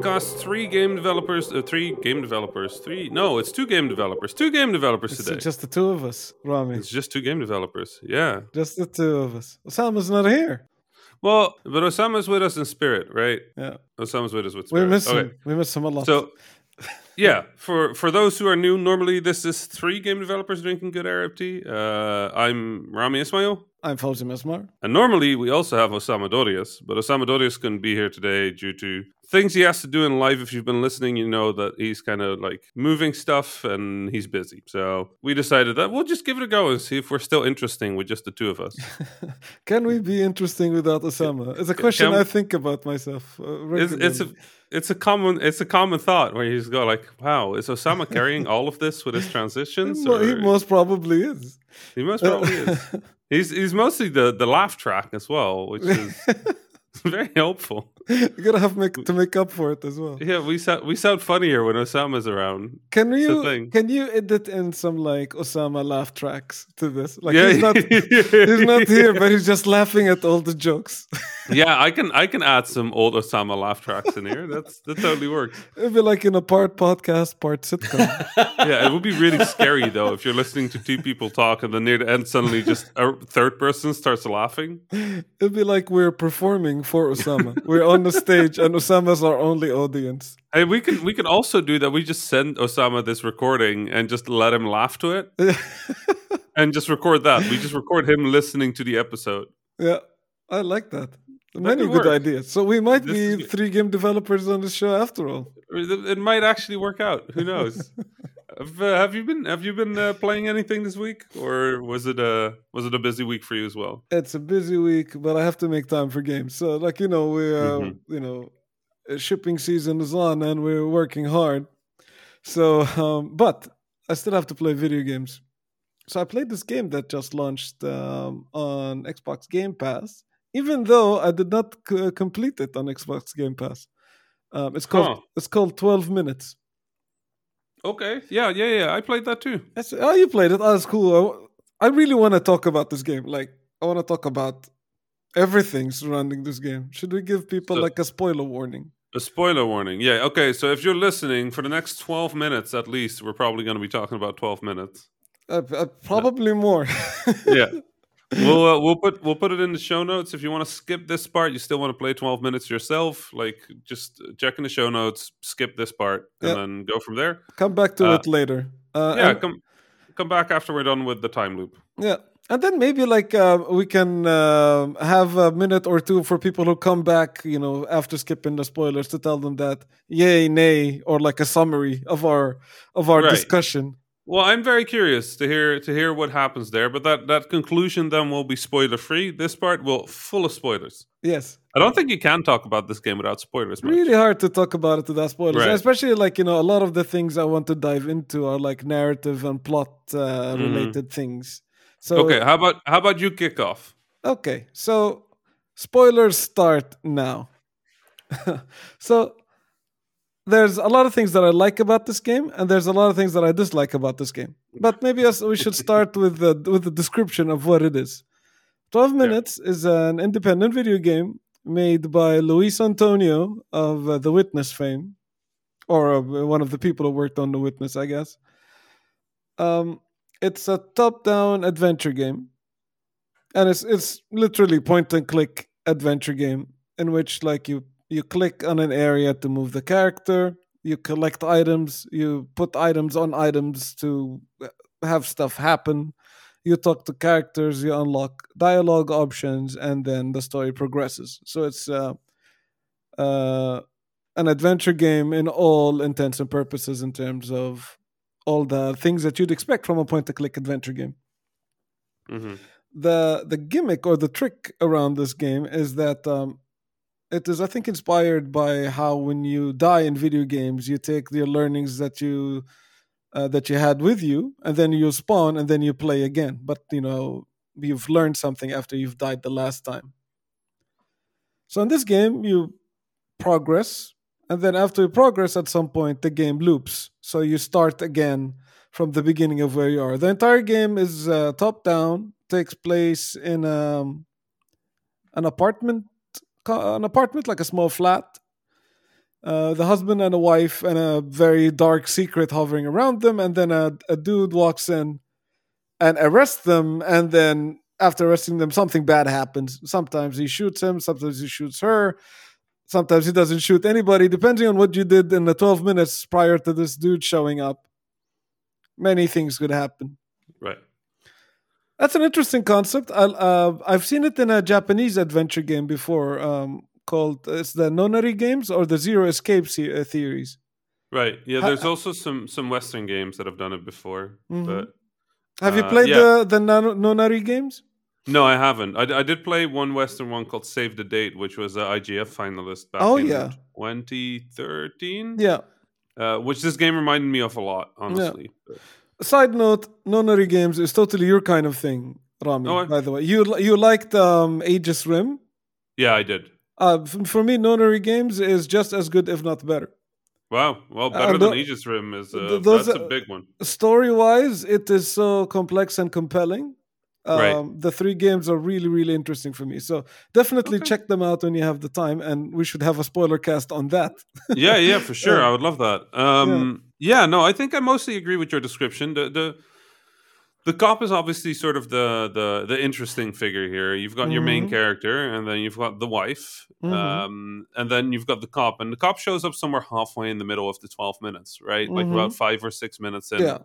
Podcast. Three game developers. Uh, three game developers. Three. No, it's two game developers. Two game developers It's today. just the two of us, Rami. it's just two game developers. Yeah. Just the two of us. Osama's not here. Well, but Osama's with us in spirit, right? Yeah, Osama's with us with spirit. we miss okay. him. We miss him a lot. So, yeah, for for those who are new, normally this is three game developers drinking good RFT. Uh, I'm Rami Ismail. I'm Fawzi Mesmar. And normally we also have Osama Dorias, but Osama Dorias couldn't be here today due to things he has to do in life. If you've been listening, you know that he's kind of like moving stuff and he's busy. So we decided that we'll just give it a go and see if we're still interesting with just the two of us. Can we be interesting without Osama? It's a question can- I think about myself. Uh, It's, it's a it's a common it's a common thought where you just go like, "Wow, is Osama carrying all of this with his transitions?" Well, he most probably is. he most probably is. He's he's mostly the the laugh track as well, which is very helpful. you gotta have make, to make up for it as well. Yeah, we sound we sound funnier when Osama's around. Can you can you edit in some like Osama laugh tracks to this? Like Yeah, he's not he's not here, but he's just laughing at all the jokes. yeah, I can I can add some old Osama laugh tracks in here. That's that totally works. It'd be like in a part podcast, part sitcom. Yeah, it would be really scary though if you're listening to two people talk and then near the end suddenly just a third person starts laughing. It'd be like we're performing for Osama. we're on the stage, and Osama's our only audience. Hey, we can we can also do that. We just send Osama this recording and just let him laugh to it and just record that. We just record him listening to the episode. yeah, I like that. Many good work. ideas. So we might This be three game developers on the show after all. It might actually work out. Who knows? have, uh, have you been Have you been uh, playing anything this week, or was it a was it a busy week for you as well? It's a busy week, but I have to make time for games. So, like you know, we uh, Mhm. you know, uh, shipping season is on, and we're working hard. So, um, but I still have to play video games. So I played this game that just launched um, on Xbox Game Pass, even though I did not c- complete it on Xbox Game Pass. Um, it's called Huh. it's called Twelve Minutes. Okay, yeah, yeah, yeah. I played that too. That's, oh, you played it. Oh, that's cool. I, I really want to talk about this game. Like, I want to talk about everything surrounding this game. Should we give people So- like a spoiler warning? A spoiler warning. Yeah. Okay. So if you're listening for the next twelve minutes at least, we're probably going to be talking about twelve minutes. Uh, uh, probably more. Yeah. we'll uh, we'll put we'll put it in the show notes. If you want to skip this part, you still want to play twelve minutes yourself. Like just check in the show notes, skip this part, and Yeah. then go from there. Come back to Uh, it later. Uh, yeah. and- Come come back after we're done with the time loop. yeah. And then maybe like uh, we can uh, have a minute or two for people who come back, you know, after skipping the spoilers to tell them that yay, nay, or like a summary of our of our Right. discussion. Well, I'm very curious to hear to hear what happens there, but that that conclusion then will be spoiler free. This part will full of spoilers. Yes. I don't think you can talk about this game without spoilers. Much. really hard to talk about it without spoilers Right. especially like you know a lot of the things i want to dive into are like narrative and plot uh, related things so Mm-hmm. Okay, how about how about you kick off? okay so spoilers start now so there's a lot of things that i like about this game and there's a lot of things that i dislike about this game. But maybe we should start with the with the description of what it is. 12 minutes is an independent video game made by Luis Antonio of uh, The Witness fame, or uh, one of the people who worked on The Witness, I guess. Um, it's a top-down adventure game, and it's it's literally point and click adventure game in which like you you click on an area to move the character, you collect items, you put items on items to uh, have stuff happen. You talk to characters, you unlock dialogue options, and then the story progresses. So it's uh, uh, an adventure game in all intents and purposes in terms of all the things that you'd expect from a point-and-click adventure game. hmm The the gimmick or the trick around this game is that um, it is, I think, inspired by how when you die in video games, you take the learnings that you uh, that you had with you, and then you spawn, and then you play again. But you know, you've learned something after you've died the last time. So in this game, you progress, and then after you progress, at some point, the game loops. So you start again from the beginning of where you are. The entire game is uh, top down, takes place in um, an apartment, an apartment like a small flat, uh, the husband and a wife and a very dark secret hovering around them, and then a, a dude walks in and arrests them, and then after arresting them, something bad happens. Sometimes he shoots him, sometimes he shoots her, sometimes he doesn't shoot anybody, depending on what you did in the 12 minutes prior to this dude showing up. Many things could happen. That's an interesting concept. I, uh, I've seen it in a Japanese adventure game before um, called it's the Nonary games or the Zero Escape se- uh, theories. Right. Yeah. There's also some some Western games that have done it before, Mhm. but Have you Uh, played yeah. the the Nonary games? no, I haven't. I, I did play one Western one called Save the Date, which was an IGF finalist back Oh, in yeah. 2013. Yeah. Uh, which this game reminded me of a lot, honestly. But- Side note: Nonary games is totally your kind of thing, Rami. Oh, I- by the way, you you liked um, Aegis Rim. yeah, I did. Uh, for me, Nonary games is just as good, if not better. Wow. Well, Uh, better tho- than Aegis Rim is. Uh, those that's a big one. Story wise, it is so complex and compelling. Um, Right. The three games are really, really interesting for me. So definitely Okay. check them out when you have the time, and we should have a spoiler cast on that. yeah, yeah, for sure. Yeah. I would love that. Um, yeah. no, I think I mostly agree with your description. The the the cop is obviously sort of the the the interesting figure here. You've got your main Mhm. character, and then you've got the wife, Mhm. um, and then you've got the cop, and the cop shows up somewhere halfway in the middle of the twelve minutes, right? Like Mhm. about five or six minutes in. yeah,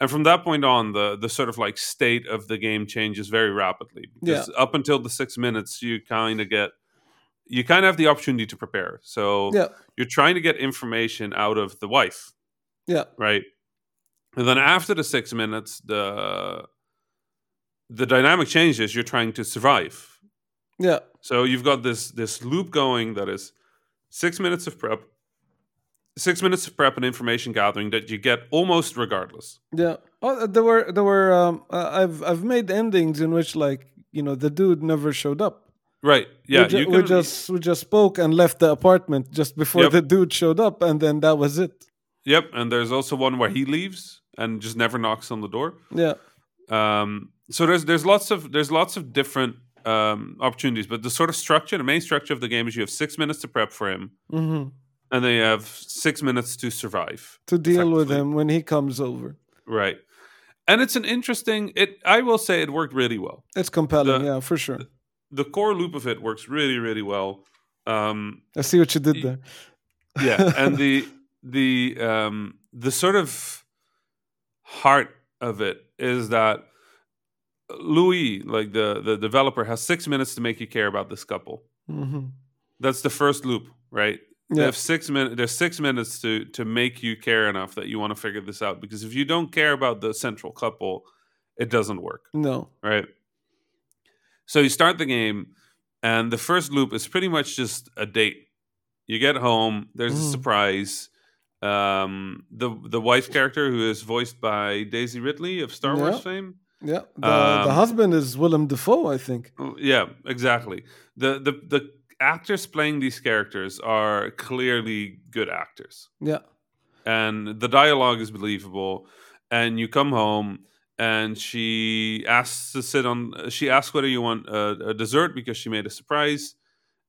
And from that point on, the the sort of like state of the game changes very rapidly. Because up until the six minutes, you kind of get you kind of have the opportunity to prepare. So yeah, you're trying to get information out of the wife, yeah, right? And then after the six minutes, the the dynamic changes. You're trying to survive. yeah, So you've got this this loop going that is six minutes of prep, six minutes of prep and information gathering that you get almost regardless. yeah. Oh, there were there were. Um, uh, I've I've made endings in which like you know the dude never showed up. Right. Yeah. we, ju- you we just we just spoke and left the apartment just before Yep. the dude showed up, and then that was it. Yep. And there's also one where he leaves and just never knocks on the door. Yeah, Um, so there's there's lots of there's lots of different um, opportunities, but the sort of structure, the main structure of the game is you have six minutes to prep for him, hmm and they have six minutes to survive. to deal with him when he comes over. Right. And it's an interesting. It I will say it worked really well. It's compelling, The- yeah, for sure. The core loop of it works really really well. Um, I see what you did there. yeah, and the the um, the sort of heart of it is that Louis, like the the developer, has six minutes to make you care about this couple. hmm That's the first loop, right? They have six minutes. There's six minutes to to make you care enough that you want to figure this out. Because if you don't care about the central couple, it doesn't work, no, right? So you start the game, and the first loop is pretty much just a date. You get home. There's a Mhm. surprise. Um, the the wife character, who is voiced by Daisy Ridley of Star Wars fame, yeah. The, the Um, husband is Willem Dafoe, I think. Oh, Yeah, exactly. The the the actors playing these characters are clearly good actors, Yeah, and the dialogue is believable. And you come home, and she asks to sit on. She asks whether you want a, a dessert because she made a surprise,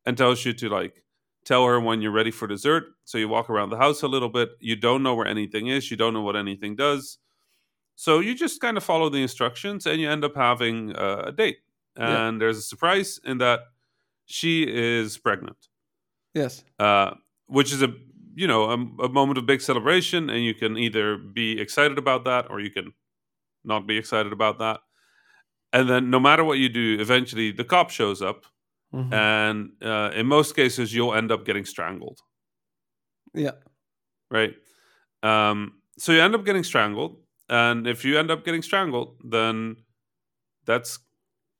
and tells you to like tell her when you're ready for dessert. So you walk around the house a little bit. You don't know where anything is. You don't know what anything does. So you just kind of follow the instructions, and you end up having a date. Yeah. And there's a surprise in that she is pregnant, yes, uh, which is a you know a, a moment of big celebration, and you can either be excited about that or you can not be excited about that. And then, no matter what you do, eventually the cop shows up, Mhm. and uh, in most cases, you'll end up getting strangled. yeah, right? Um, so you end up getting strangled, and if you end up getting strangled, then that's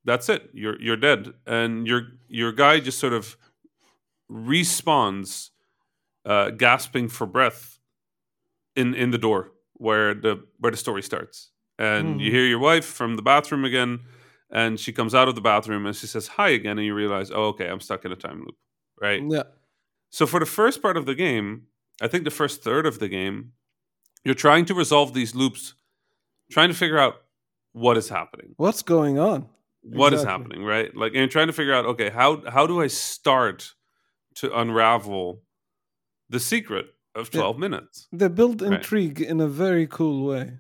that's it. You're you're dead, and your your guy just sort of respawns, uh, gasping for breath, in in the door where the where the story starts, and you Mhm. hear your wife from the bathroom again, and she comes out of the bathroom and she says hi again, and you realize, oh, okay, I'm stuck in a time loop, right? yeah, So for the first part of the game, I think the first third of the game, you're trying to resolve these loops, trying to figure out what is happening. What's going on? What is Exactly. happening, right? Like and trying to figure out, okay, how how do I start to unravel the secret of Yeah. 12 minutes. They build Right. intrigue in a very cool way.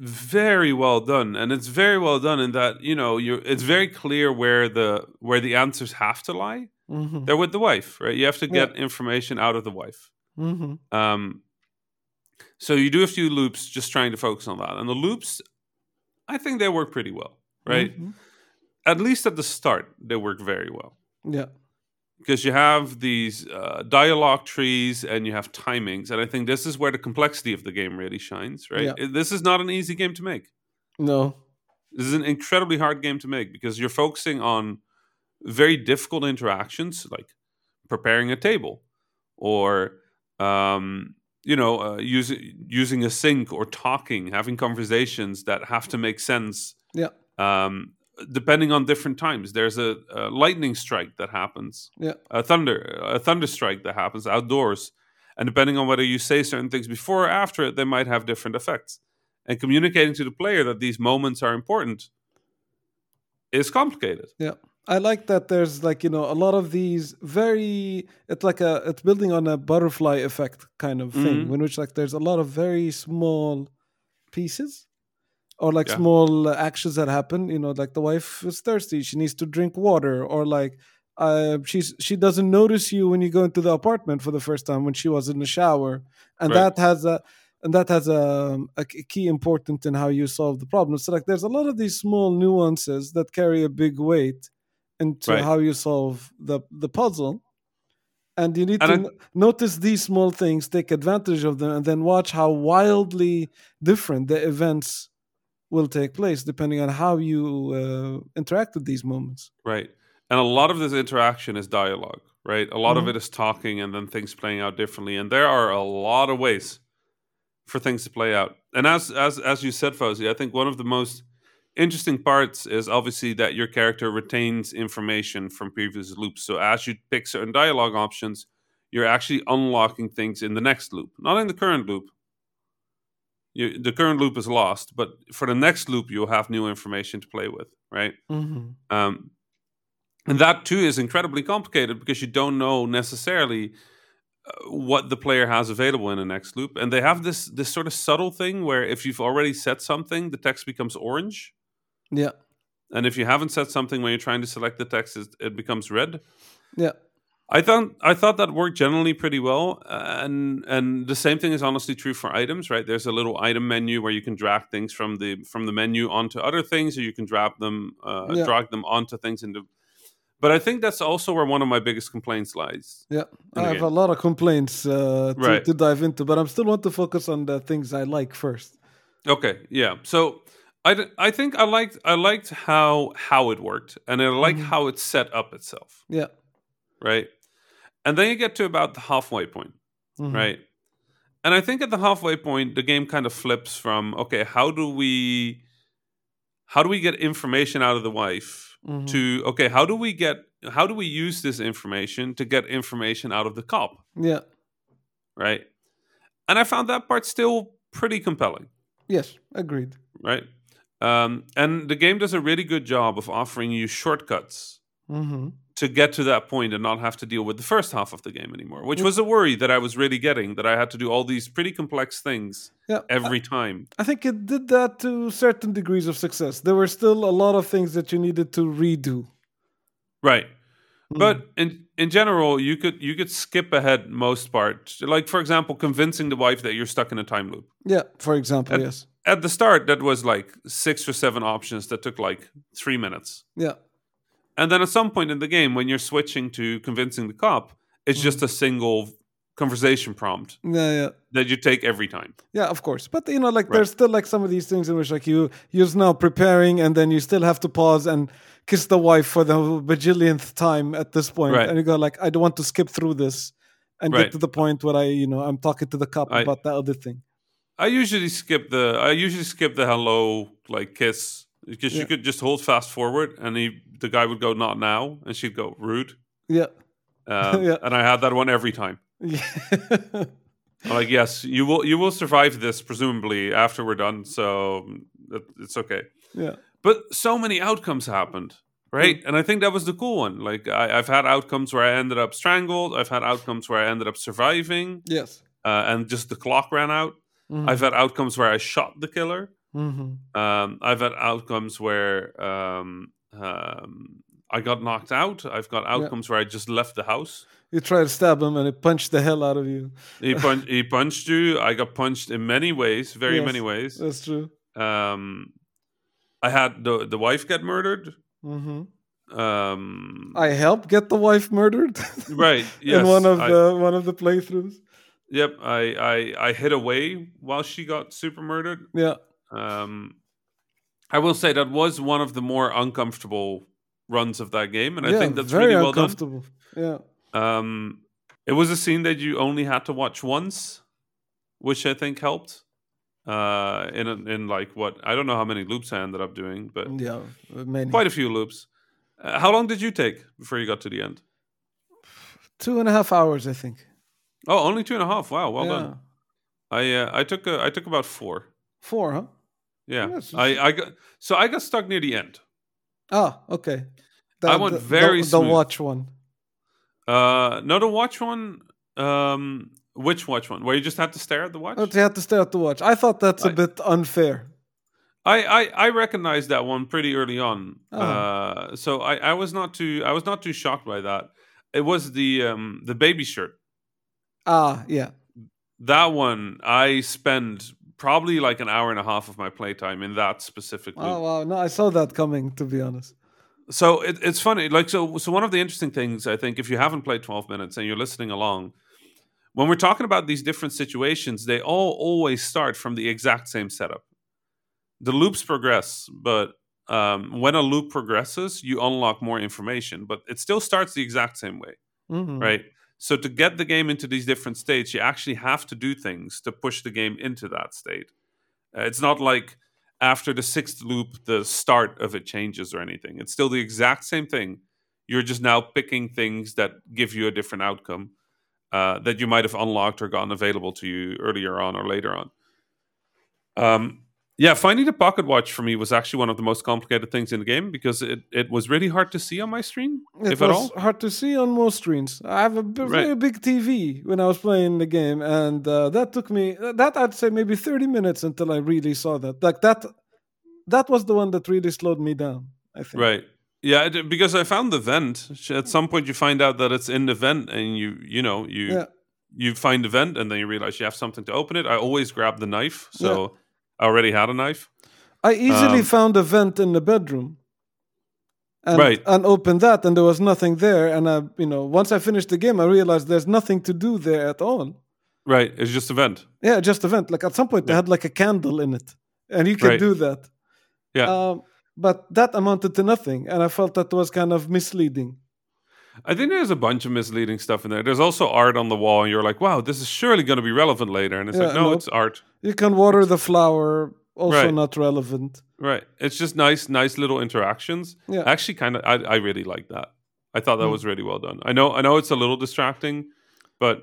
very well done and it's very well done in that you know you it's very clear where the where the answers have to lie hmm they're with the wife right you have to Yeah. get information out of the wife hmm um so you do a few loops just trying to focus on that and the loops i think they work pretty well right Mhm. At least at the start they work very well Yeah. because you have these uh, dialogue trees and you have timings and i think this is where the complexity of the game really shines right Yeah. this is not an easy game to make No. This is an incredibly hard game to make because you're focusing on very difficult interactions like preparing a table or um, you know uh, using using a sink or talking having conversations that have to make sense Yeah. um, depending on different times there's a, a lightning strike that happens Yeah. a thunder a thunder strike that happens outdoors and depending on whether you say certain things before or after it they might have different effects and communicating to the player that these moments are important is complicated Yeah. I like that there's like, you know, a lot of these very it's like a it's building on a butterfly effect kind of thing, Mhm. in which like there's a lot of very small pieces or like Yeah. small actions that happen, you know, like the wife is thirsty, she needs to drink water or like uh, she's she doesn't notice you when you go into the apartment for the first time when she was in the shower, and Right. that has a and that has a, a key important in how you solve the problem. So like there's a lot of these small nuances that carry a big weight into Right. how you solve the the puzzle. And you need And to I- notice these small things, take advantage of them, and then watch how wildly different the events will take place depending on how you uh, interact with these moments. right. And a lot of this interaction is dialogue right? A lot Mhm. of it is talking and then things playing out differently. And there are a lot of ways for things to play out. And as as as you said Fawzi, i think one of the most interesting parts is obviously that your character retains information from previous loops. So as you pick certain dialogue options you're actually unlocking things in the next loop not in the current loop you, the current loop is lost but for the next loop you'll have new information to play with right Mm-hmm. um, and that too is incredibly complicated because you don't know necessarily uh, what the player has available in the next loop. And they have this this sort of subtle thing where if you've already set something, the text becomes orange, Yeah, and if you haven't set something when you're trying to select the text, it, it becomes red. yeah, I thought I thought that worked generally pretty well, and and the same thing is honestly true for items, right? There's a little item menu where you can drag things from the from the menu onto other things, or you can drag them uh, Yeah. drag them onto things into. But I think that's also where one of my biggest complaints lies. yeah. I have game. a lot of complaints uh, to, Right. to dive into, but I'm still want to focus on the things I like first. Okay, yeah. So I, d- I think I liked I liked how how it worked, and I like Mhm. how it set up itself, Yeah, right? And then you get to about the halfway point. Mhm. right? And I think at the halfway point, the game kind of flips from okay, how do we, how do we get information out of the wife Mhm. to okay, how do we get, how do we use this information to get information out of the cop, Yeah. right? And I found that part still pretty compelling, Yes. Agreed. right? Um, and the game does a really good job of offering you shortcuts hmm to get to that point and not have to deal with the first half of the game anymore, which was a worry that I was really getting that I had to do all these pretty complex things Yeah. every time. I think it did that to certain degrees of success. There were still a lot of things that you needed to redo. Right. Mm. But in in general, you could you could skip ahead most parts. Like for example, convincing the wife that you're stuck in a time loop. Yeah, for example, And- yes. At the start, that was like six or seven options that took like three minutes. Yeah. And then at some point in the game, when you're switching to convincing the cop, it's just mm-hmm. a single conversation prompt Yeah, yeah. that you take every time. Yeah, of course. But you know, like Right. there's still like some of these things in which like you you're now preparing and then you still have to pause and kiss the wife for the bajillionth time at this point. Right. And you go like, I don't want to skip through this and Right. get to the point where I, you know, I'm talking to the cop I- about that other thing. I usually skip the I usually skip the hello like kiss because Yeah. you could just hold fast forward and he the guy would go not now and she'd go rude. Yeah. Um, Yeah. And I had that one every time. Yeah. Like, yes, you will you will survive this presumably after we're done, so it's okay. yeah. But so many outcomes happened right? And I think that was the cool one. Like I, I've had outcomes where I ended up strangled. I've had outcomes where I ended up surviving, Yes. uh, and just the clock ran out. Mhm. I've had outcomes where I shot the killer. Mhm. Um, I've had outcomes where um, um, I got knocked out. I've got outcomes where I just left the house. You try to stab him and it punched the hell out of you. He, he punched you. I got punched in many ways, very Yes. many ways. That's true. Um, I had the the wife get murdered. hmm Um, I helped get the wife murdered right. Yes. in one of I- the one of the playthroughs. Yep. I, I I hid away while she got super murdered. Yeah. Um, I will say that was one of the more uncomfortable runs of that game, and I think that's really well done. Yeah. Um, it was a scene that you only had to watch once, which I think helped. Uh, in a- in like what I don't know how many loops I ended up doing, but Yeah. Many. quite a few loops. Uh, how long did you take before you got to the end? Two and a half hours, I think. Oh, only two and a half. Wow, well yeah. done. I uh, I took a, I took about four. Four, huh? Yeah, Yes, I I got so I got stuck near the end. Ah, okay. I went very the, the watch one. Uh, no, the watch one. Um, which watch one? Where you just had to stare at the watch? You had to stare at the watch. I thought that's a I- bit unfair. I, I I recognized that one pretty early on. Oh. Uh, so I, I was not too I was not too shocked by that. It was the um the baby shirt. Ah, yeah. That one I spend probably like an hour and a half of my playtime in that specifically. Oh wow. No, I saw that coming. To be honest. So it, it's funny, like so. So one of the interesting things I think, if you haven't played twelve minutes and you're listening along, when we're talking about these different situations, they all always start from the exact same setup. The loops progress, but um, when a loop progresses, you unlock more information, but it still starts the exact same way, Mhm. right? So to get the game into these different states, you actually have to do things to push the game into that state. Uh, it's not like after the sixth loop, the start of it changes or anything. It's still the exact same thing. You're just now picking things that give you a different outcome uh, that you might have unlocked or gotten available to you earlier on or later on. Um, yeah, finding the pocket watch for me was actually one of the most complicated things in the game because it, it was really hard to see on my screen, It if at was all. hard to see on most screens. I have a b- Right. very big TV when I was playing the game, and uh, that took me that I'd say maybe thirty minutes until I really saw that. Like that, that was the one that really slowed me down. I think. Right. Yeah, it- because I found the vent. At some point, you find out that it's in the vent, and you you know you Yeah. you find the vent, and then you realize you have something to open it. I always grab the knife, so I already had a knife. I easily Um, found a vent in the bedroom. And, Right. and opened that, and there was nothing there. And I, you know, once I finished the game, I realized there's nothing to do there at all. Right, it's just a vent. Yeah, just a vent. Like at some point, they had like a candle in it, and you could Right. do that. Yeah. Um, but that amounted to nothing, and I felt that was kind of misleading. I think there's a bunch of misleading stuff in there. There's also art on the wall, and you're like, "Wow, this is surely going to be relevant later." And it's like, "No, nope. it's art." You can water the flower, also Right. not relevant. Right. It's just nice, nice little interactions. Yeah. Actually, kind of, I, I really like that. I thought that Mm. was really well done. I know, I know, it's a little distracting, but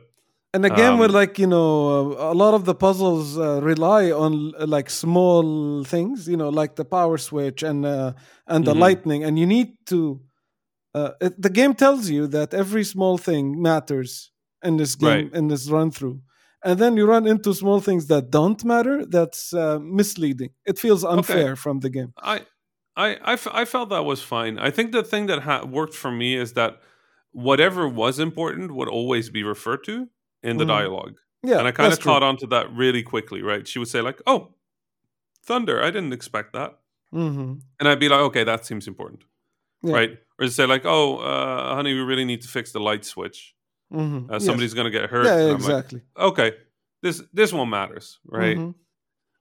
And again Um, like you know, a lot of the puzzles uh, rely on uh, like small things, you know, like the power switch and uh, and the Mhm. lightning, and you need to. Uh, it, the game tells you that every small thing matters in this game Right. in this run through, and then you run into small things that don't matter. That's uh, misleading. It feels unfair from the game. I, I, I, f- I felt that was fine. I think the thing that ha- worked for me is that whatever was important would always be referred to in the Mhm. dialogue, Yeah, and I kind of caught on to that really quickly. Right? She would say like, "Oh, thunder! I didn't expect that," Mhm. and I'd be like, "Okay, that seems important." Yeah. Right? Or say like, "Oh, uh, honey, we really need to fix the light switch. Mhm. Uh, Yes. somebody's gonna get hurt." Yeah, I'm like, exactly. okay, this this one matters, right? Mhm.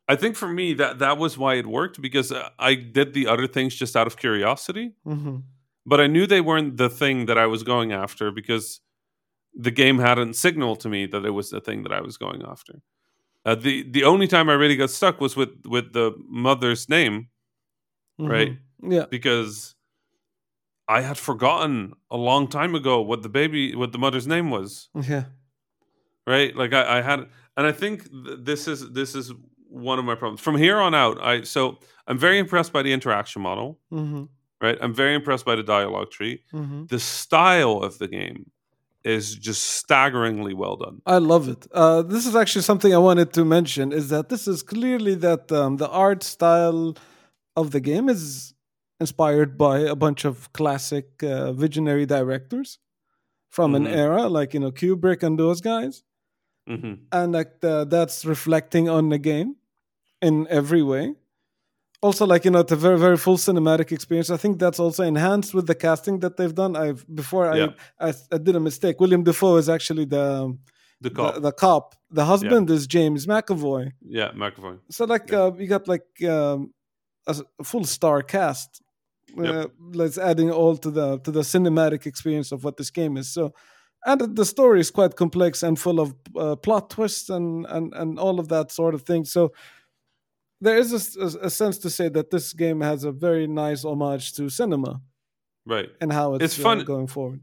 I think for me that that was why it worked because uh, I did the other things just out of curiosity, Mhm. but I knew they weren't the thing that I was going after because the game hadn't signaled to me that it was the thing that I was going after. Uh, the the only time I really got stuck was with with the mother's name Right. Mhm. Yeah. because I had forgotten a long time ago what the baby what the mother's name was. Yeah. right like i, I had and i think th- this is this is one of my problems from here on out i so i'm very impressed by the interaction model hmm Right, I'm very impressed by the dialogue tree. Mhm. The style of the game is just staggeringly well done. I love it. Uh, this is actually something I wanted to mention is that this is clearly that um, the art style of the game is inspired by a bunch of classic uh, visionary directors from Mhm. an era like you know Kubrick and those guys, hmm and like the, that's reflecting on the game in every way. Also, like you know, it's a very very full cinematic experience. I think that's also enhanced with the casting that they've done. I've before I Yeah. I, I did a mistake. Willem Dafoe is actually the The cop, the, the cop. The husband is James McAvoy. yeah, McAvoy. So like Yeah. uh, you got like um, a full star cast. Uh, Yep. Let's adding all to the to the cinematic experience of what this game is. So, and the story is quite complex and full of uh, plot twists and and and all of that sort of thing. So. there is a sense to say that this game has a very nice homage to cinema Right. and how it's, It's uh, fun- going forward.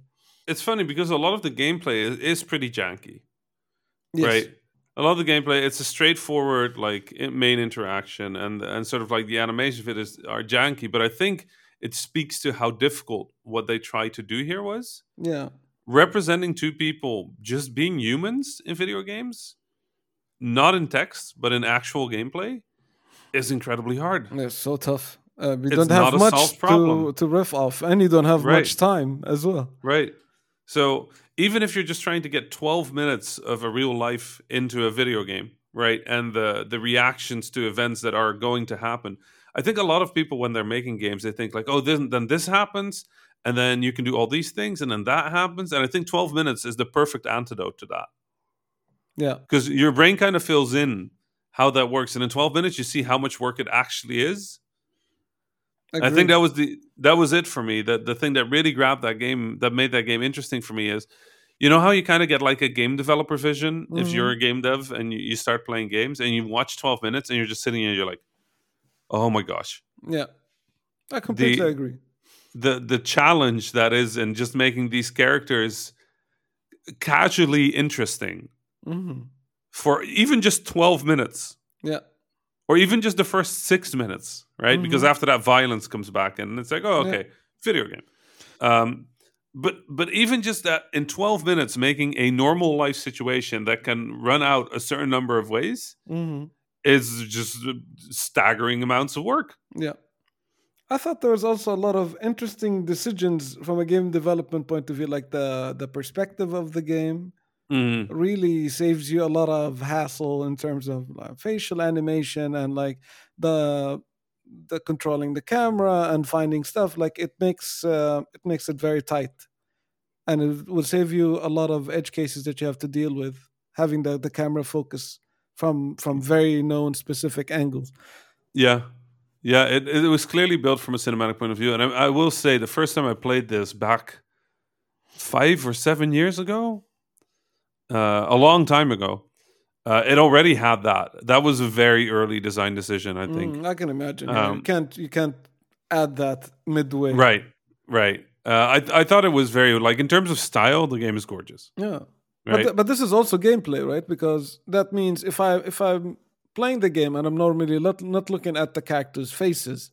It's funny because a lot of the gameplay is, is pretty janky. Yes. right a lot of the gameplay it's a straightforward like main interaction and and sort of like the animation of it is are janky but i think it speaks to how difficult what they tried to do here was Yeah. representing two people just being humans in video games not in text but in actual gameplay is incredibly hard It's so tough. Uh, we It's don't have much to, to riff off, and you don't have Right. much time as well. Right. So even if you're just trying to get 12 minutes of a real life into a video game, right, and the the reactions to events that are going to happen, I think a lot of people when they're making games, they think like, oh, then then this happens, and then you can do all these things, and then that happens, and I think 12 minutes is the perfect antidote to that Yeah. because your brain kind of fills in how that works, and in 12 minutes you see how much work it actually is. I Agreed. think that was the that was it for me. That the thing that really grabbed that game, that made that game interesting for me, is you know how you kind of get like a game developer vision if Mhm. you're a game dev and you, you start playing games and you watch 12 minutes and you're just sitting here and you're like, oh my gosh, Yeah. I completely The- agree. the the challenge that is in just making these characters casually interesting hmm for even just 12 minutes Yeah. or even just the first six minutes, right? Because Mhm. after that, violence comes back, and it's like, oh, Yeah. okay, video game. Um, but but even just that in twelve minutes, making a normal life situation that can run out a certain number of ways hmm is just staggering amounts of work. Yeah. I thought there was also a lot of interesting decisions from a game development point of view, like the the perspective of the game Mm, really saves you a lot of hassle in terms of like, facial animation and like the the controlling the camera and finding stuff. Like it makes uh, it makes it very tight, and it will save you a lot of edge cases that you have to deal with having the the camera focus from from very known specific angles. yeah, yeah. It, it was clearly built from a cinematic point of view, and I, I will say the first time I played this back five or seven years ago, uh, a long time ago. Uh, it already had that. That was a very early design decision, I think. Mm, I can imagine. yeah. you Um, can't you can't add that midway. Right, right. Uh, I I thought it was very like in terms of style, the game is gorgeous. Yeah. But, Right. th- but this is also gameplay, right? Because that means if I if I'm playing the game and I'm normally not, not looking at the characters' faces,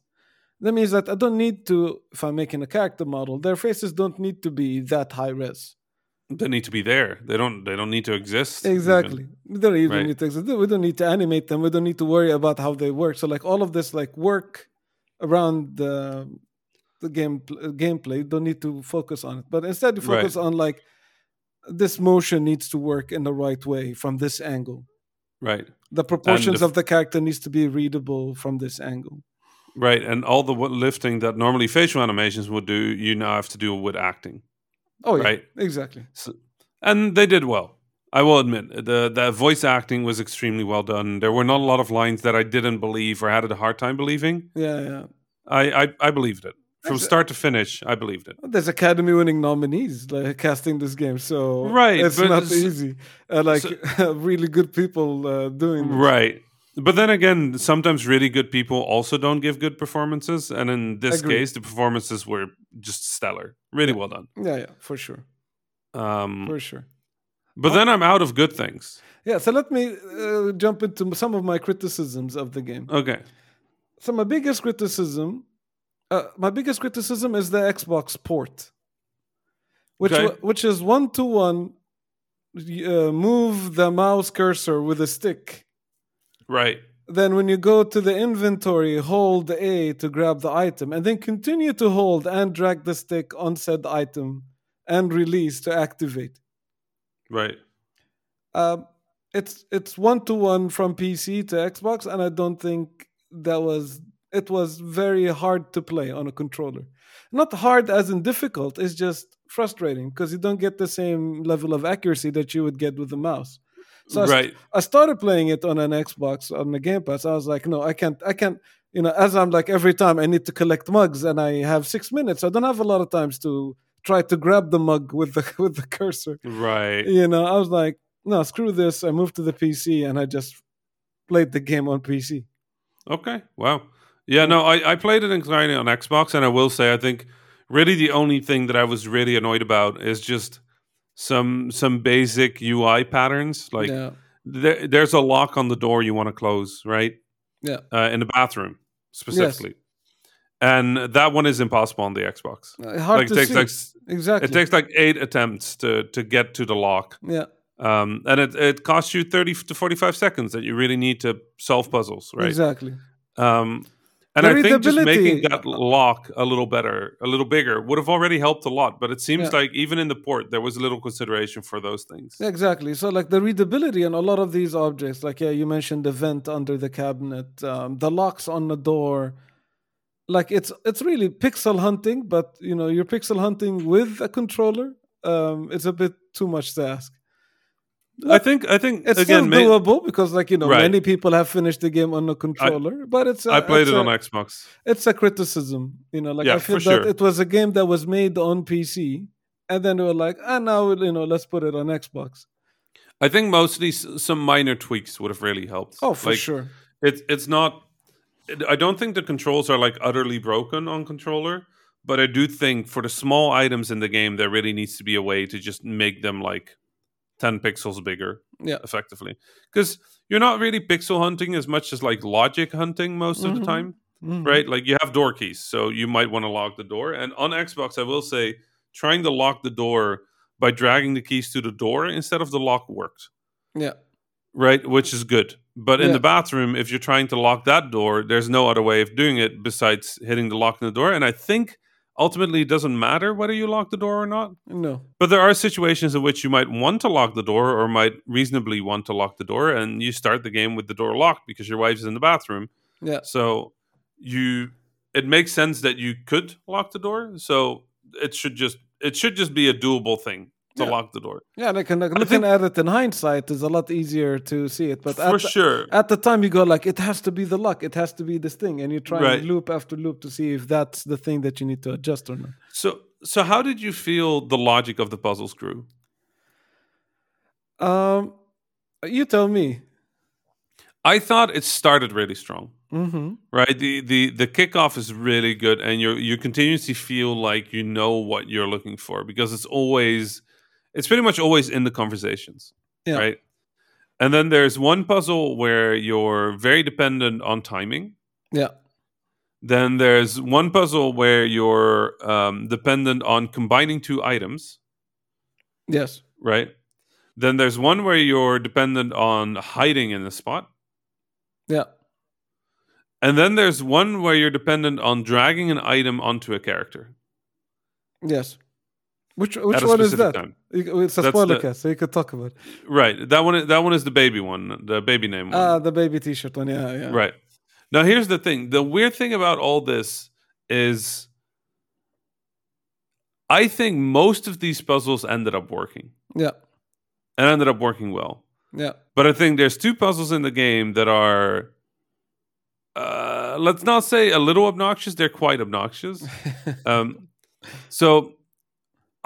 that means that I don't need to. If I'm making a character model, their faces don't need to be that high res. they need to be there. They don't. They don't need to exist. even. Exactly. We don't even Right. need to. exist. We don't need to animate them. We don't need to worry about how they work. So like all of this like work around the the game gameplay don't need to focus on it. But instead you Right. focus on like this motion needs to work in the right way from this angle. Right, The proportions f- of the character needs to be readable from this angle. right, and all the lifting that normally facial animations would do, you now have to do with acting, Oh yeah, Right. exactly. and they did well. I will admit the the voice acting was extremely well done. There were not a lot of lines that I didn't believe or had a hard time believing. Yeah, yeah. I I, I believed it from start to finish. I believed it. There's Academy-winning nominees like casting this game, so Right, it's not s- easy. Uh, like really good people uh, doing this. Right. But then again, sometimes really good people also don't give good performances. And in this Agreed. case, the performances were just stellar. Really well done. Yeah, yeah, for sure, Um, for sure. but then I'm out of good things. Yeah, so let me uh, jump into some of my criticisms of the game. Okay. So my biggest criticism uh, my biggest criticism is the Xbox port, which Okay. which is one to one. Uh, move the mouse cursor with a stick. Right. Then, when you go to the inventory, hold A to grab the item, and then continue to hold and drag the stick on said item and release to activate. Right. Um, it's it's one to one from PC to Xbox, and I don't think that was it was very hard to play on a controller. Not hard as in difficult; it's just frustrating because you don't get the same level of accuracy that you would get with the mouse. So I, st- right. I started playing it on an Xbox on the Game Pass. I was like, no, I can't, I can't. You know, as I'm like every time I need to collect mugs, and I have six minutes. I don't have a lot of times to try to grab the mug with the with the cursor Right. you know, I was like, no, screw this. I moved to the PC and I just played the game on PC. Okay. Wow. Yeah, no, I, I played it entirely on Xbox, and I will say, I think really the only thing that I was really annoyed about is just some some basic UI patterns. Like yeah, there, there's a lock on the door you want to close, right? yeah, Uh, in the bathroom specifically, and that one is impossible on the Xbox. Uh, hard like to it takes see. like exactly. it takes like eight attempts to to get to the lock. yeah, Um, and it, it costs you 30 to 45 seconds that you really need to solve puzzles, right? exactly. Um, and I think just making that lock a little better, a little bigger, would have already helped a lot. But it seems Yeah. like even in the port, there was a little consideration for those things. Exactly. So, like the readability on a lot of these objects, like yeah, you mentioned the vent under the cabinet, um, the locks on the door. Like it's it's really pixel hunting, but you know you're pixel hunting with a controller. Um, it's a bit too much to ask. I think, I think It's again, still doable because, like you know, Right. many people have finished the game on a controller. but it's a, I played it a, on Xbox. It's a criticism, you know. Like Yeah, I feel that sure. it was a game that was made on PC, and then they were like, ah, now you know, let's put it on Xbox. I think mostly some minor tweaks would have really helped. Oh, for Like, sure. It's it's not. it- I don't think the controls are like utterly broken on controller, but I do think for the small items in the game, there really needs to be a way to just make them like ten pixels bigger. Yeah. effectively, because you're not really pixel hunting as much as like logic hunting most of the Mhm. time, Mhm. right? Like you have door keys, so you might want to lock the door. And on Xbox, I will say, trying to lock the door by dragging the keys to the door instead of the lock worked Yeah. right? Which is good. But in Yeah. the bathroom, if you're trying to lock that door, there's no other way of doing it besides hitting the lock in the door. And I think ultimately it doesn't matter whether you lock the door or not. No. But there are situations in which you might want to lock the door or might reasonably want to lock the door, and you start the game with the door locked because your wife's in the bathroom. Yeah. So you it makes sense that you could lock the door. So it should just it should just be a doable thing to Yeah. lock the door. Yeah. Like, like looking think- at it in hindsight is a lot easier to see it, but For at the, sure. at the time you go like, it has to be the luck, it has to be this thing, and you try Right. loop after loop to see if that's the thing that you need to adjust or not. So, so how did you feel the logic of the puzzles grew? Um, you tell me. I thought it started really strong. Mm-hmm. Right, the the the kickoff is really good, and you you continuously feel like you know what you're looking for because it's always, it's pretty much always in the conversations, Yeah. right? And then there's one puzzle where you're very dependent on timing. Yeah. Then there's one puzzle where you're um, dependent on combining two items. Yes. right? Then there's one where you're dependent on hiding in a spot. Yeah. And then there's one where you're dependent on dragging an item onto a character. Yes. Which which one is that? time. It's a That's spoiler the- cast, so you could talk about. it. Right. That one is, that one is the baby one, the baby name one. Ah, the baby T-shirt one. Yeah, yeah. Right. Now here's the thing. The weird thing about all this is I think most of these puzzles ended up working Yeah. and ended up working well. Yeah. But I think there's two puzzles in the game that are, uh, let's not say a little obnoxious. They're quite obnoxious. um, so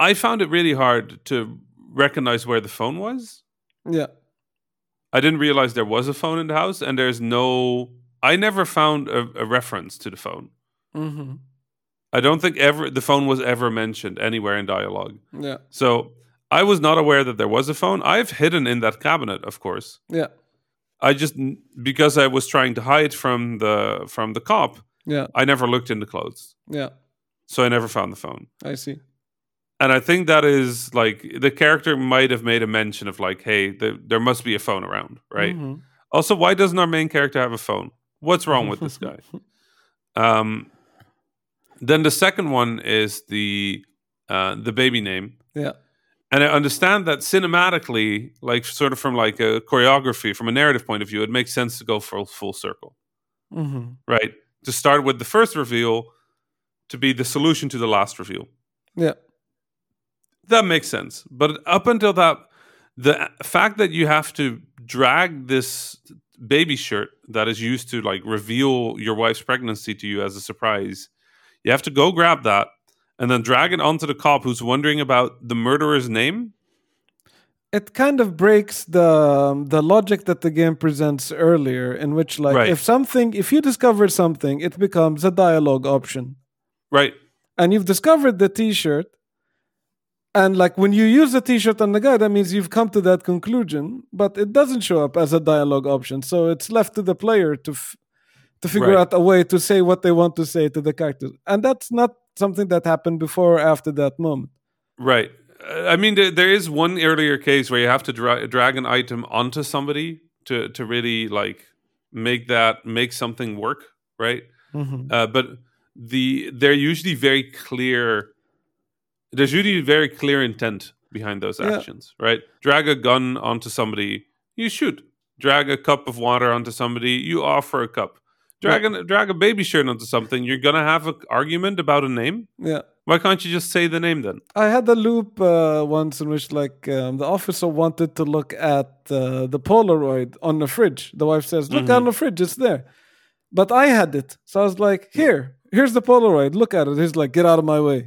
I found it really hard to recognize where the phone was. Yeah. I didn't realize there was a phone in the house, and there's no. I never found a, a reference to the phone. Mm-hmm. I don't think ever the phone was ever mentioned anywhere in dialogue. Yeah. So I was not aware that there was a phone. I've hidden in that cabinet, of course. Yeah. I just because I was trying to hide from the from the cop. Yeah. I never looked in the clothes, Yeah. so I never found the phone. I see. And I think that is like the character might have made a mention of like, hey, the, there must be a phone around, right? Mhm. Also, why doesn't our main character have a phone? What's wrong with this guy? Um, then the second one is the uh, the baby name, Yeah. and I understand that cinematically, like sort of from like a choreography, from a narrative point of view, it makes sense to go for full full circle, hmm right? To start with the first reveal, to be the solution to the last reveal. Yeah. That makes sense. But up until that, the fact that you have to drag this baby shirt that is used to like reveal your wife's pregnancy to you as a surprise, you have to go grab that and then drag it onto the cop who's wondering about the murderer's name. It kind of breaks the the logic that the game presents earlier, in which like Right. if something, if you discover something, it becomes a dialogue option, Right. and you've discovered the T-shirt, and like when you use the T-shirt on the guy, that means you've come to that conclusion, but it doesn't show up as a dialogue option, so it's left to the player to f- to figure Right. out a way to say what they want to say to the characters, and that's not something that happened before or after that moment. Right. Uh, I mean, there, there is one earlier case where you have to dra- drag an item onto somebody to to really like make that make something work, right? Mhm. Uh, but the they're usually very clear. There's usually very clear intent behind those Yeah. actions, right? Drag a gun onto somebody, you shoot. Drag a cup of water onto somebody, you offer a cup. Drag a, drag a baby shirt onto something, you're gonna have an argument about a name. Yeah. Why can't you just say the name then? I had the loop uh, once in which, like, um, the officer wanted to look at uh, the Polaroid on the fridge. The wife says, "Look on the fridge; it's there." But I had it, so I was like, "Here, here's the Polaroid. Look at it." He's like, "Get out of my way,"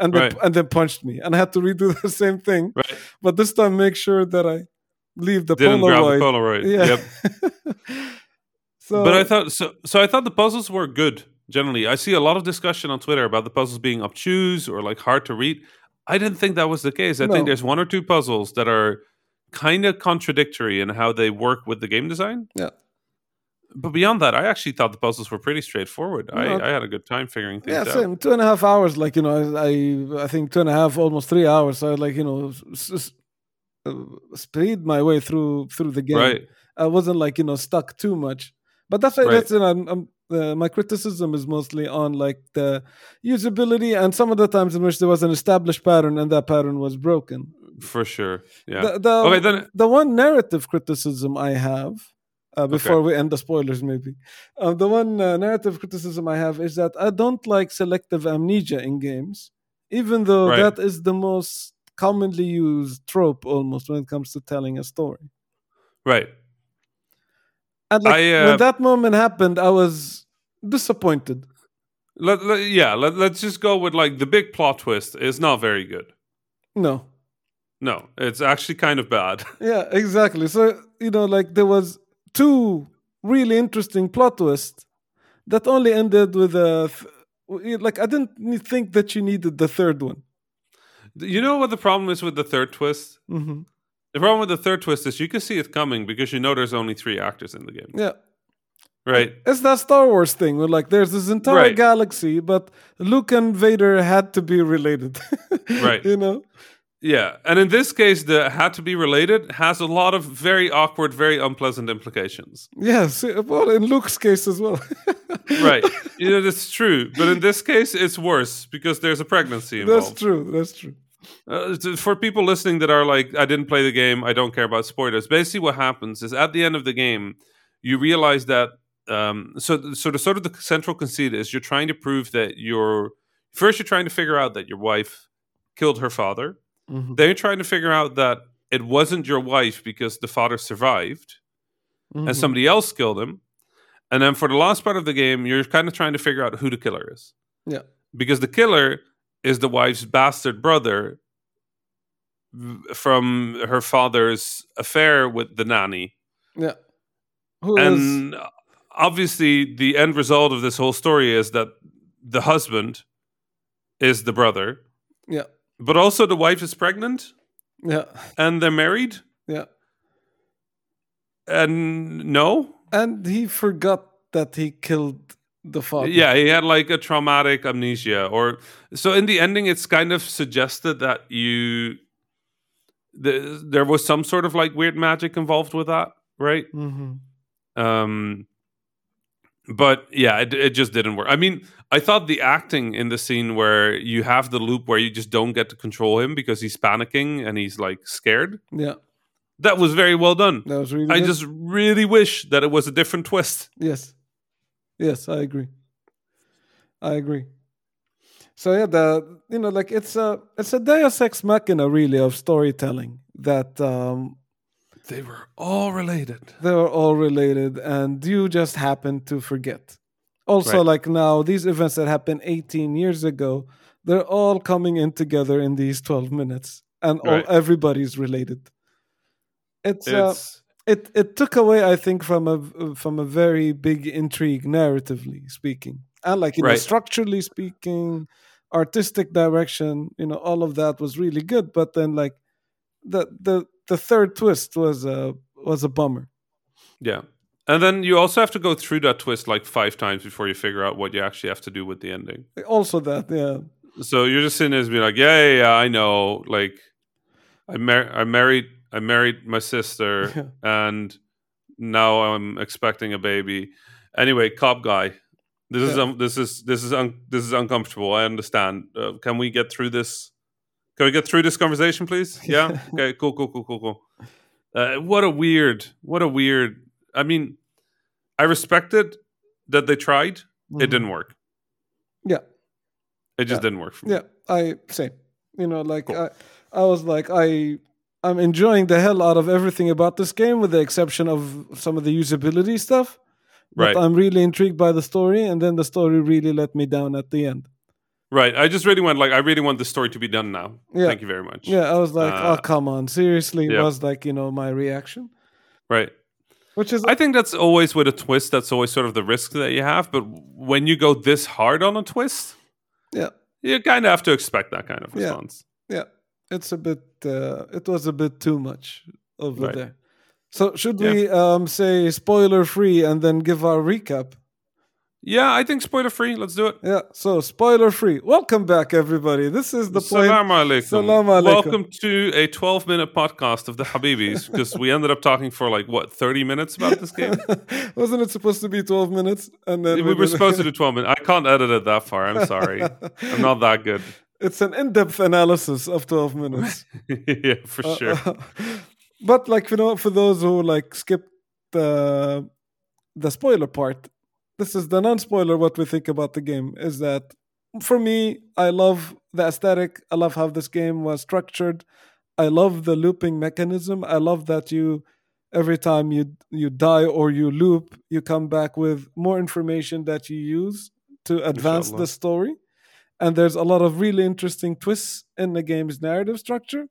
and then, Right. and then punched me, and I had to redo the same thing. Right. But this time, make sure that I leave the Didn't grab the Polaroid. Yeah. Yep. so, but I thought so. So I thought the puzzles were good. Generally, I see a lot of discussion on Twitter about the puzzles being obtuse or like hard to read. I didn't think that was the case. I No. think there's one or two puzzles that are kind of contradictory in how they work with the game design. Yeah. But beyond that, I actually thought the puzzles were pretty straightforward. I, I had a good time figuring things out. yeah, out. same. Two and a half hours. Like you know, I I, think two and a half, almost three hours. So I like you know, s- uh, speed my way through through the game. Right. I wasn't like you know stuck too much. But that's Right. that's it. I'm, I'm, uh, my criticism is mostly on like the usability and some of the times in which there was an established pattern and that pattern was broken. For sure. Yeah. The, the, okay, then the one narrative criticism I have, uh, before we end the spoilers, maybe, uh, the one uh, narrative criticism I have is that I don't like selective amnesia in games, even though Right. that is the most commonly used trope almost when it comes to telling a story. right. And like, I, uh, when that moment happened, I was disappointed. Let, let- yeah, let, let's just go with like the big plot twist is not very good. No. No, it's actually kind of bad. Yeah, exactly. So, you know, like there was two really interesting plot twists that only ended with a th- like I didn't think that you needed the third one. You know what the problem is with the third twist? hmm The problem with the third twist is you can see it coming because you know there's only three actors in the game, Yeah. right? It's that Star Wars thing where like there's this entire Right. galaxy, but Luke and Vader had to be related. Right. You know? Yeah, and in this case, the had to be related has a lot of very awkward, very unpleasant implications. Yes. Well, in Luke's case as well. Right? you know, that's true, but in this case, it's worse because there's a pregnancy involved. That's true. That's true. Uh, for people listening that are like, I didn't play the game, I don't care about spoilers. Basically, what happens is at the end of the game, you realize that. Um, so, so the sort of the central conceit is you're trying to prove that you're first you're trying to figure out that your wife killed her father. Mhm. Then you're trying to figure out that it wasn't your wife because the father survived Mhm. and somebody else killed him. And then for the last part of the game, you're kind of trying to figure out who the killer is Yeah. because the killer is the wife's bastard brother from her father's affair with the nanny. Yeah. Who is And obviously, the end result of this whole story is that the husband is the brother, yeah. But also the wife is pregnant Yeah. and they're married. Yeah. And no, And he forgot that he killed the father. Yeah, he had like a traumatic amnesia, or so in the ending, it's kind of suggested that you the, there was some sort of like weird magic involved with that, right? hmm Um, but yeah, it, it just didn't work. I mean, I thought the acting in the scene where you have the loop where you just don't get to control him because he's panicking and he's like scared. Yeah, That was very well done. that was really. I good. just really wish that it was a different twist. Yes. Yes, I agree. I agree. So yeah, the you know, like it's a it's a Deus ex machina really of storytelling that um They were all related. They were all related and you just happen to forget. Also, Right. like now, these events that happened 18 years ago, they're all coming in together in these 12 minutes, and all Right. everybody's related. It's, uh, it it took away, I think, from a from a very big intrigue, narratively speaking, and like you know, structurally speaking, artistic direction, you know, all of that was really good. But then, like the the the third twist was a was a bummer. yeah. And then you also have to go through that twist like five times before you figure out what you actually have to do with the ending. Also, that yeah, So you're just sitting there and being like, yeah, yeah, yeah, I know. Like, I mar- I married, I married my sister, and now I'm expecting a baby. Anyway, cop guy, this is um, this is this is un- this is uncomfortable. I understand. Uh, can we get through this? Can we get through this conversation, please? Yeah. okay. Cool. Cool. Cool. Cool. Cool. Uh, what a weird. What a weird. I mean, I respected that they tried. It Mhm. didn't work. Yeah. It just Yeah. didn't work for me. Yeah, I same. You know, like Cool. I, I was like I, I'm enjoying the hell out of everything about this game, with the exception of some of the usability stuff. But Right. I'm really intrigued by the story, and then the story really let me down at the end. Right. I just really want like I really want the story to be done now. Yeah. Thank you very much. Yeah, I was like, Uh, oh come on, seriously, yeah. was like you know my reaction, Right. which is I think that's always with a twist. That's always sort of the risk that you have. But when you go this hard on a twist, yeah, you kind of have to expect that kind of Yeah. response. yeah, it's a bit, uh, it was a bit too much over Right. there. So should Yeah. we um, say spoiler free and then give our recap? Yeah, I think spoiler free. Let's do it. Yeah, so spoiler free. Welcome back, everybody. This is the point. Salam alaikum. Salam alaikum. Welcome to a 12 minute podcast of the Habibis because we ended up talking for like what 30 minutes about this game. Wasn't it supposed to be 12 minutes? And then we were supposed to do 12 minutes. I can't edit it that far. I'm sorry. I'm not that good. It's an in depth analysis of 12 minutes. yeah, for Uh, sure. but, like, you know, for those who like skipped the, the spoiler part, this is the non spoiler. What we think about the game is that for me, I love the aesthetic. I love how this game was structured. I love the looping mechanism. I love that you every time you you die or you loop, you come back with more information that you use to advance Inshallah. the story. And there's a lot of really interesting twists in the game's narrative structure.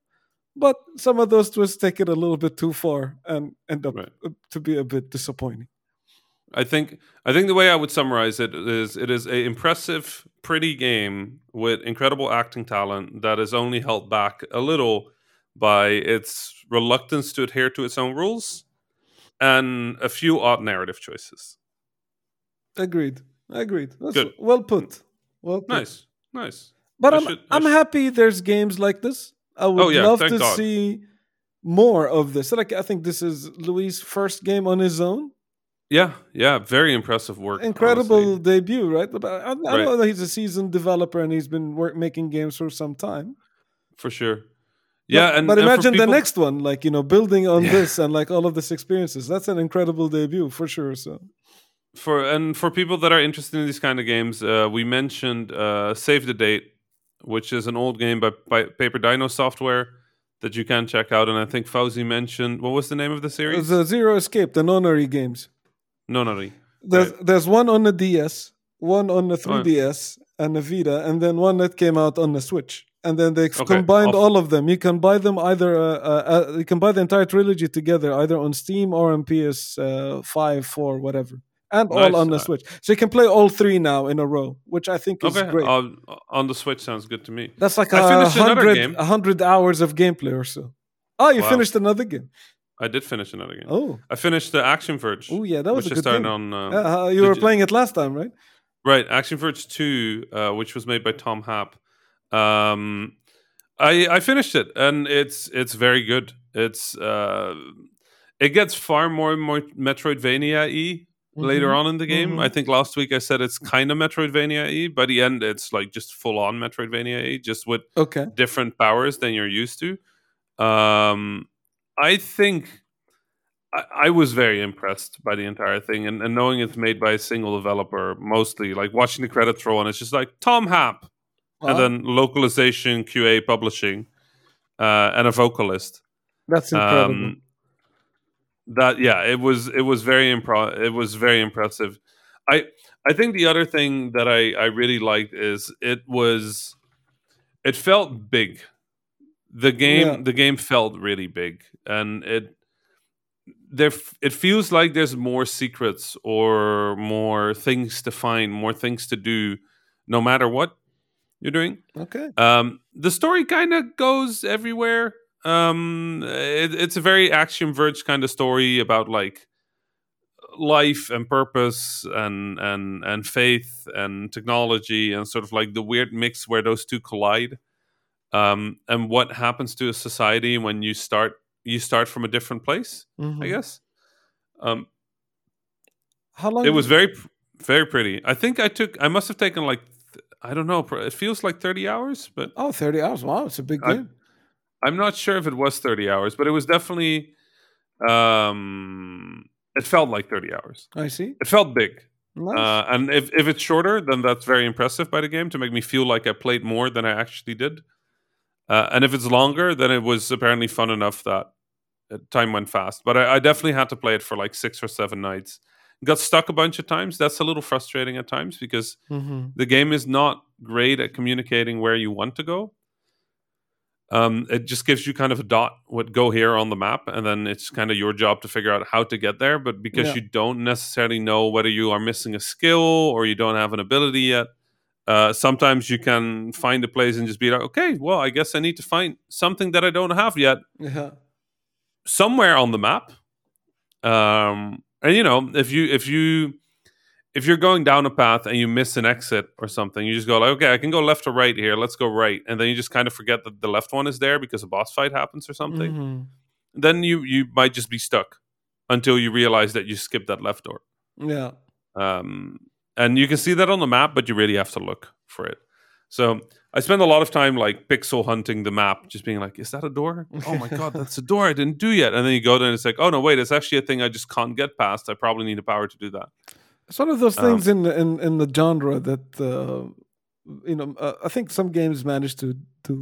But some of those twists take it a little bit too far and end up Right. to be a bit disappointing. I think I think the way I would summarize it is it is a impressive, pretty game with incredible acting talent that is only held back a little by its reluctance to adhere to its own rules and a few odd narrative choices. Agreed. Agreed. That's Good. well put. Well put. Nice, nice. But I I'm, should- I'm happy there's games like this. I would Oh, yeah, love to God. see more of this. Like I think this is Luis' first game on his own. Yeah, yeah, very impressive work. Incredible honestly. debut, right? I, I Right. know that he's a seasoned developer and he's been work, making games for some time. for sure. Yeah, but, and but and imagine the next one, like you know, building on Yeah. this and like all of this experiences. That's an incredible debut for sure. So for and for people that are interested in these kind of games, uh, we mentioned uh, Save the Date, which is an old game by, by Paper Dino Software that you can check out. And I think Fawzi mentioned what was the name of the series? the Zero Escape, the nonary games. No, no, no. There's there's one on the DS, one on the Oh. 3DS and the Vita, and then one that came out on the Switch. And then they Okay, combined awesome. all of them. You can buy them either. Uh, uh, uh, you can buy the entire trilogy together, either on Steam or on PS uh, Five, Four, whatever, and all on the Uh, Switch. So you can play all three now in a row, which I think is Okay, great. uh, on the Switch sounds good to me. That's like I a finished another hundred, game. a hundred hours of gameplay or so. Oh, you Wow. finished another game. I did finish another game. Oh, I finished the Axiom Verge. oh yeah, that was which a I good started game. on. Uh, uh, you were playing it last time, right? Right, Axiom Verge Two, uh, which was made by Tom Happ. Um, I I finished it, and it's it's very good. It's uh, it gets far more more Metroidvania y later Mhm, on in the game. mhm. I think last week I said it's kind of Metroidvania y. By the end, it's like just full on Metroidvania y, just with Okay. different powers than you're used to. Um, I think I, I was very impressed by the entire thing, and, and knowing it's made by a single developer, mostly like watching the credits roll, and it's just like Tom Happ, Wow, and then localization, QA, publishing, uh, and a vocalist. that's incredible. Um, that yeah, it was it was very impro- it was very impressive. I I think the other thing that I I really liked is it was it felt big. The game Yeah. the game felt really big, and it there it feels like there's more secrets or more things to find, more things to do, no matter what you're doing. okay. Um, the story kind of goes everywhere. Um, it, it's a very Axiom Verge kind of story about like life and purpose and and and faith and technology and sort of like the weird mix where those two collide. Um, and what happens to a society when you start you start from a different place? I Mhm. guess. Um, How long? it was very very pretty. I think I took I must have taken like I don't know. It feels like thirty hours, but Oh, 30 hours. Wow, it's a big I- game. I'm not sure if it was 30 hours, but it was definitely um it felt like 30 hours. I see. It felt big. Nice. Uh, and if, if it's shorter, then that's very impressive by the game to make me feel like I played more than I actually did. Uh, and if it's longer, then it was apparently fun enough that uh, time went fast. But I, I definitely had to play it for like six or seven nights. Got stuck a bunch of times. That's a little frustrating at times because Mhm. the game is not great at communicating where you want to go. Um, it just gives you kind of a dot, what go here on the map, and then it's kind of your job to figure out how to get there. But because Yeah. you don't necessarily know whether you are missing a skill or you don't have an ability yet, uh, sometimes you can find a place and just be like, okay, well, I guess I need to find something that I don't have yet Yeah. somewhere on the map. Um, and you know, if you if you if you're going down a path and you miss an exit or something, you just go like, okay, I can go left or right here. Let's go right, and then you just kind of forget that the left one is there because a boss fight happens or something. Mhm. Then you you might just be stuck until you realize that you skipped that left door. Yeah. Um, and you can see that on the map, but you really have to look for it. So I spend a lot of time like pixel hunting the map, just being like, "Is that a door? Oh my god, that's a door I didn't do yet." And then you go there and it's like, "Oh no, wait, it's actually a thing I just can't get past. I probably need a power to do that." It's one of those Um, things in in in the genre that uh, you know. Uh, I think some games manage to to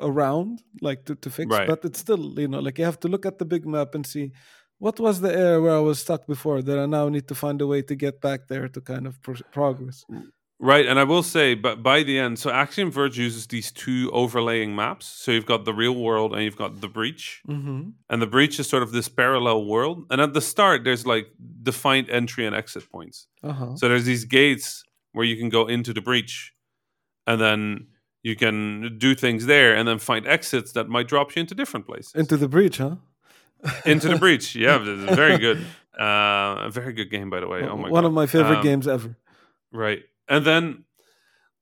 around like to, to fix, Right. but it's still you know like you have to look at the big map and see what was the area where I was stuck before that I now need to find a way to get back there to kind of pro- progress. Right, and I will say, but by the end, so Axiom Verge uses these two overlaying maps. So you've got the real world and you've got the breach, Mm-hmm. and the breach is sort of this parallel world. And at the start, there's like defined entry and exit points. Uh huh. So there's these gates where you can go into the breach, and then you can do things there, and then find exits that might drop you into different places. Into the breach, huh? Into the breach, yeah, very good. Uh, a very good game, by the way. Oh my One god, of my favorite Um, games ever. Right. And then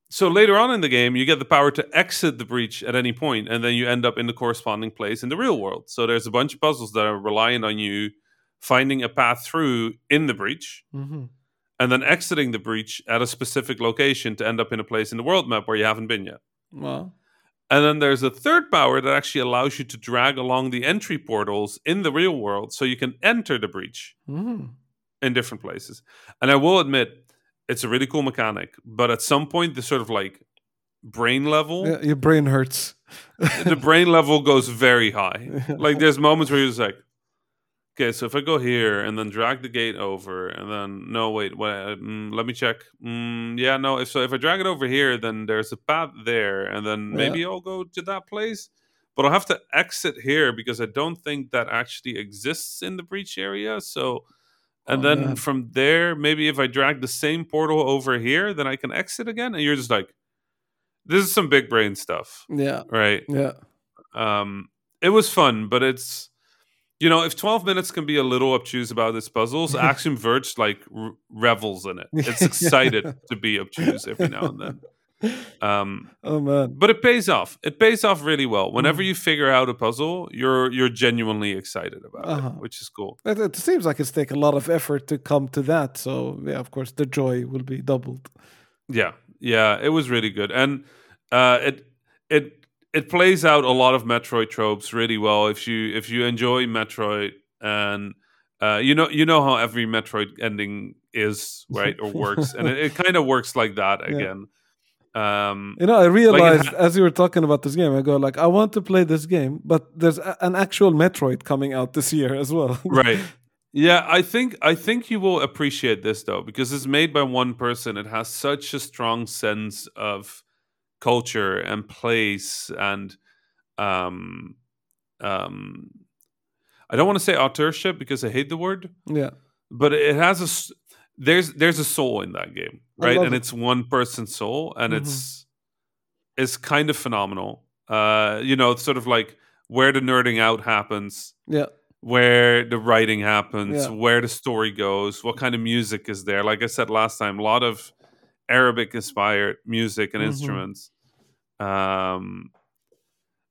so later on in the game you get the power to exit the breach at any point and then you end up in the corresponding place in the real world. So there's a bunch of puzzles that are reliant on you finding a path through in the breach Mm-hmm. and then exiting the breach at a specific location to end up in a place in the world map where you haven't been yet. Well, And then there's a third power that actually allows you to drag along the entry portals in the real world so you can enter the breach mm-hmm. in different places. And I will admit, it's a really cool mechanic, but at some point, the sort of like brain level, yeah, your brain hurts. the brain level goes very high. Like there's moments where you're just like, okay, so if I go here and then drag the gate over, and then no, wait, wait mm, let me check. Mm, yeah, no, if so, if I drag it over here, then there's a path there, and then Yeah. maybe I'll go to that place. But I'll have to exit here because I don't think that actually exists in the breach area. So, and Oh, then from there, maybe if I drag the same portal over here, then I can exit again. And you're just like, this is some big brain stuff, Yeah, right? yeah. um it was fun but it's you know, if 12 minutes can be a little obtuse about its puzzles, Axiom Verge like r- revels in it. It's excited to be obtuse every now and then. Um, oh man, but it pays off. It pays off really well. Whenever Mhm. you figure out a puzzle, you're you're genuinely excited about Uh-huh. it, which is cool. it, it seems like it's taken a lot of effort to come to that. So yeah, of course, the joy will be doubled. Yeah, yeah, it was really good, and uh, it it it plays out a lot of Metroid tropes really well. If you if you enjoy Metroid, and uh, you know you know how every Metroid ending is right or works, and it, it kind of works like that Yeah. again. Um, You know, I realized ha- as you were talking about this game, I go like, I want to play this game, but there's a, an actual Metroid coming out this year as well. right yeah i think i think you will appreciate this though because it's made by one person it has such a strong sense of culture and place and um um i don't want to say authorship because i hate the word yeah, but it has a there's there's a soul in that game right and it. it's one person's soul and Mhm. it's it's kind of phenomenal uh you know it's sort of like where the nerding out happens yeah, where the writing happens, Yeah. where the story goes, what kind of music is there. Like I said last time, a lot of Arabic inspired music and Mhm. instruments. Um,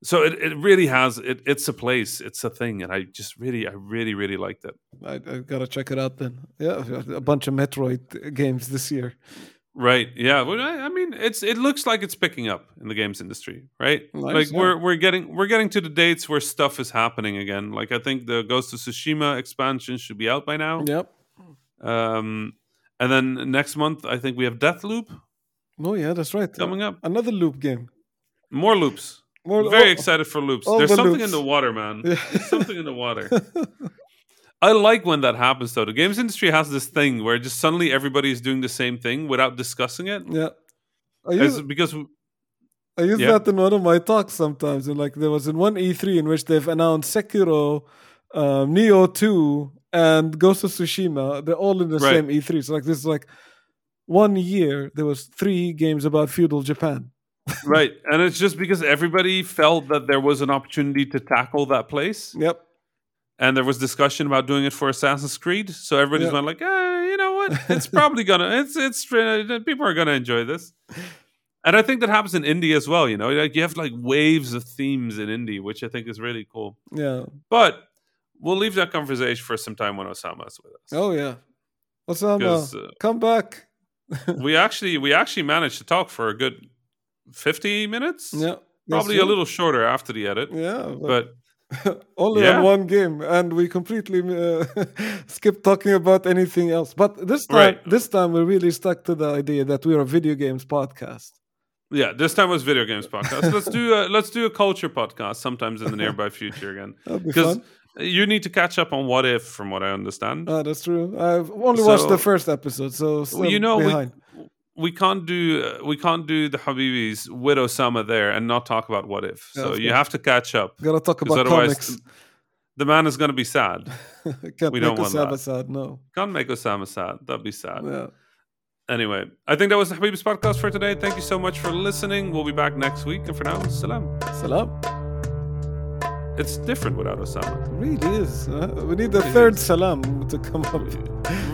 so it, it really has it, it's a place, it's a thing, and I just really, I really, really liked it. I, I gotta check it out then. Yeah, a bunch of Metroid games this year. Right? Yeah. Well, I, I mean, it's it looks like it's picking up in the games industry, right? Nice, like yeah. we're we're getting we're getting to the dates where stuff is happening again. Like I think the Ghost of Tsushima expansion should be out by now. Yep. Um, and then next month, I think we have Deathloop Oh yeah, that's right. coming up. Another loop game. More loops. More, Very oh, excited for loops. There's the something loops. in the water, man. There's something in the water. I like when that happens, though. The games industry has this thing where just suddenly everybody is doing the same thing without discussing it. Yeah. I As- use, because I use yeah. that in one of my talks sometimes. And like there was in one E3 in which they've announced Sekiro, um, Nioh 2, and Ghost of Tsushima. They're all in the Right. same E3. So like this is like one year there was three games about feudal Japan. Right, and it's just because everybody felt that there was an opportunity to tackle that place, Yep. and there was discussion about doing it for Assassin's Creed. So everybody's Yeah. went like, eh, you know what? It's probably gonna. It's it's uh, people are gonna enjoy this. And I think that happens in indie as well. You know, like you have like waves of themes in indie, which I think is really cool. Yeah. But we'll leave that conversation for some time when Osama is with us. Oh yeah. Osama, uh, come back. we actually we actually managed to talk for a good fifty minutes. Yeah. probably a little shorter after the edit, Yeah, but only Yeah. on one game, and we completely uh, skipped talking about anything else. But this time, Right. this time we really stuck to the idea that we're a video games podcast. yeah, this time was video games podcast. let's do a, let's do a culture podcast sometimes in the nearby future again That'd be because you need to catch up on what if, from what I understand. Ah, that's true. I've only watched the first episode, so still you know, we- behind. We can't do uh, we can't do the Habibis with Osama there and not talk about what if. Yeah, So you course. have to catch up Gotta talk about otherwise comics. the man is going to be sad. Can't we make don't want Osama that. sad. No. Can't make Osama sad. That'd be sad. Yeah. Anyway, I think that was the Habibis podcast for today. Thank you so much for listening. We'll be back next week. And for now, salam. Salam. It's different without Osama. It really is. Uh, we need the It third is. salam to come up.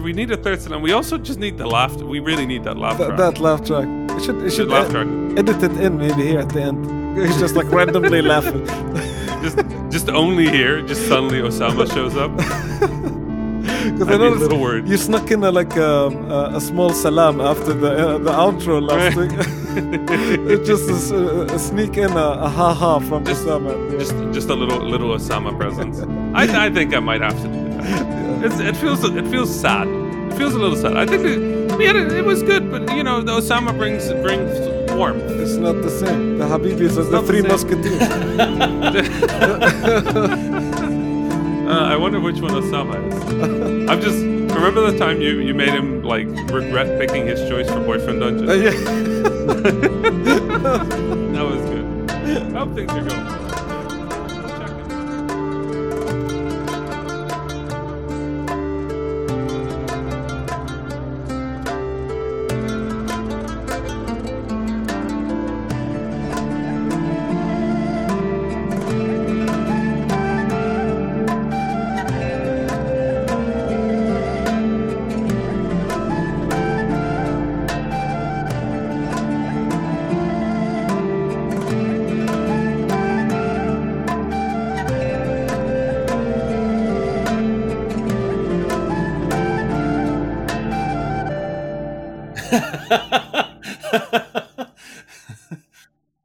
We need a third salam. We also just need the laugh. We really need that laugh That, track. that laugh track. It should, it should laugh track. edit it in maybe here at the end. He's just like randomly laughing. Just, just only here. Just suddenly Osama shows up. Because I a noticed little worried. you snuck in a, like um, a, a small salam after the uh, the outro last week. it's just a, a- sneak in a, a ha ha from Just- Osama. Yeah. just, just a little, little Osama presence. I, I think I might have to do that. It's, it feels, it feels sad. It feels a little sad. I think it, we had it, it was good, but you know, the Osama brings brings warmth. It's not the same. The Habibis are the not the three musketeers. Uh, I wonder which one Osama is. I'm just remember the time you you made him like regret picking his choice for boyfriend dungeon. Uh, yeah. that was good. Hope things are going.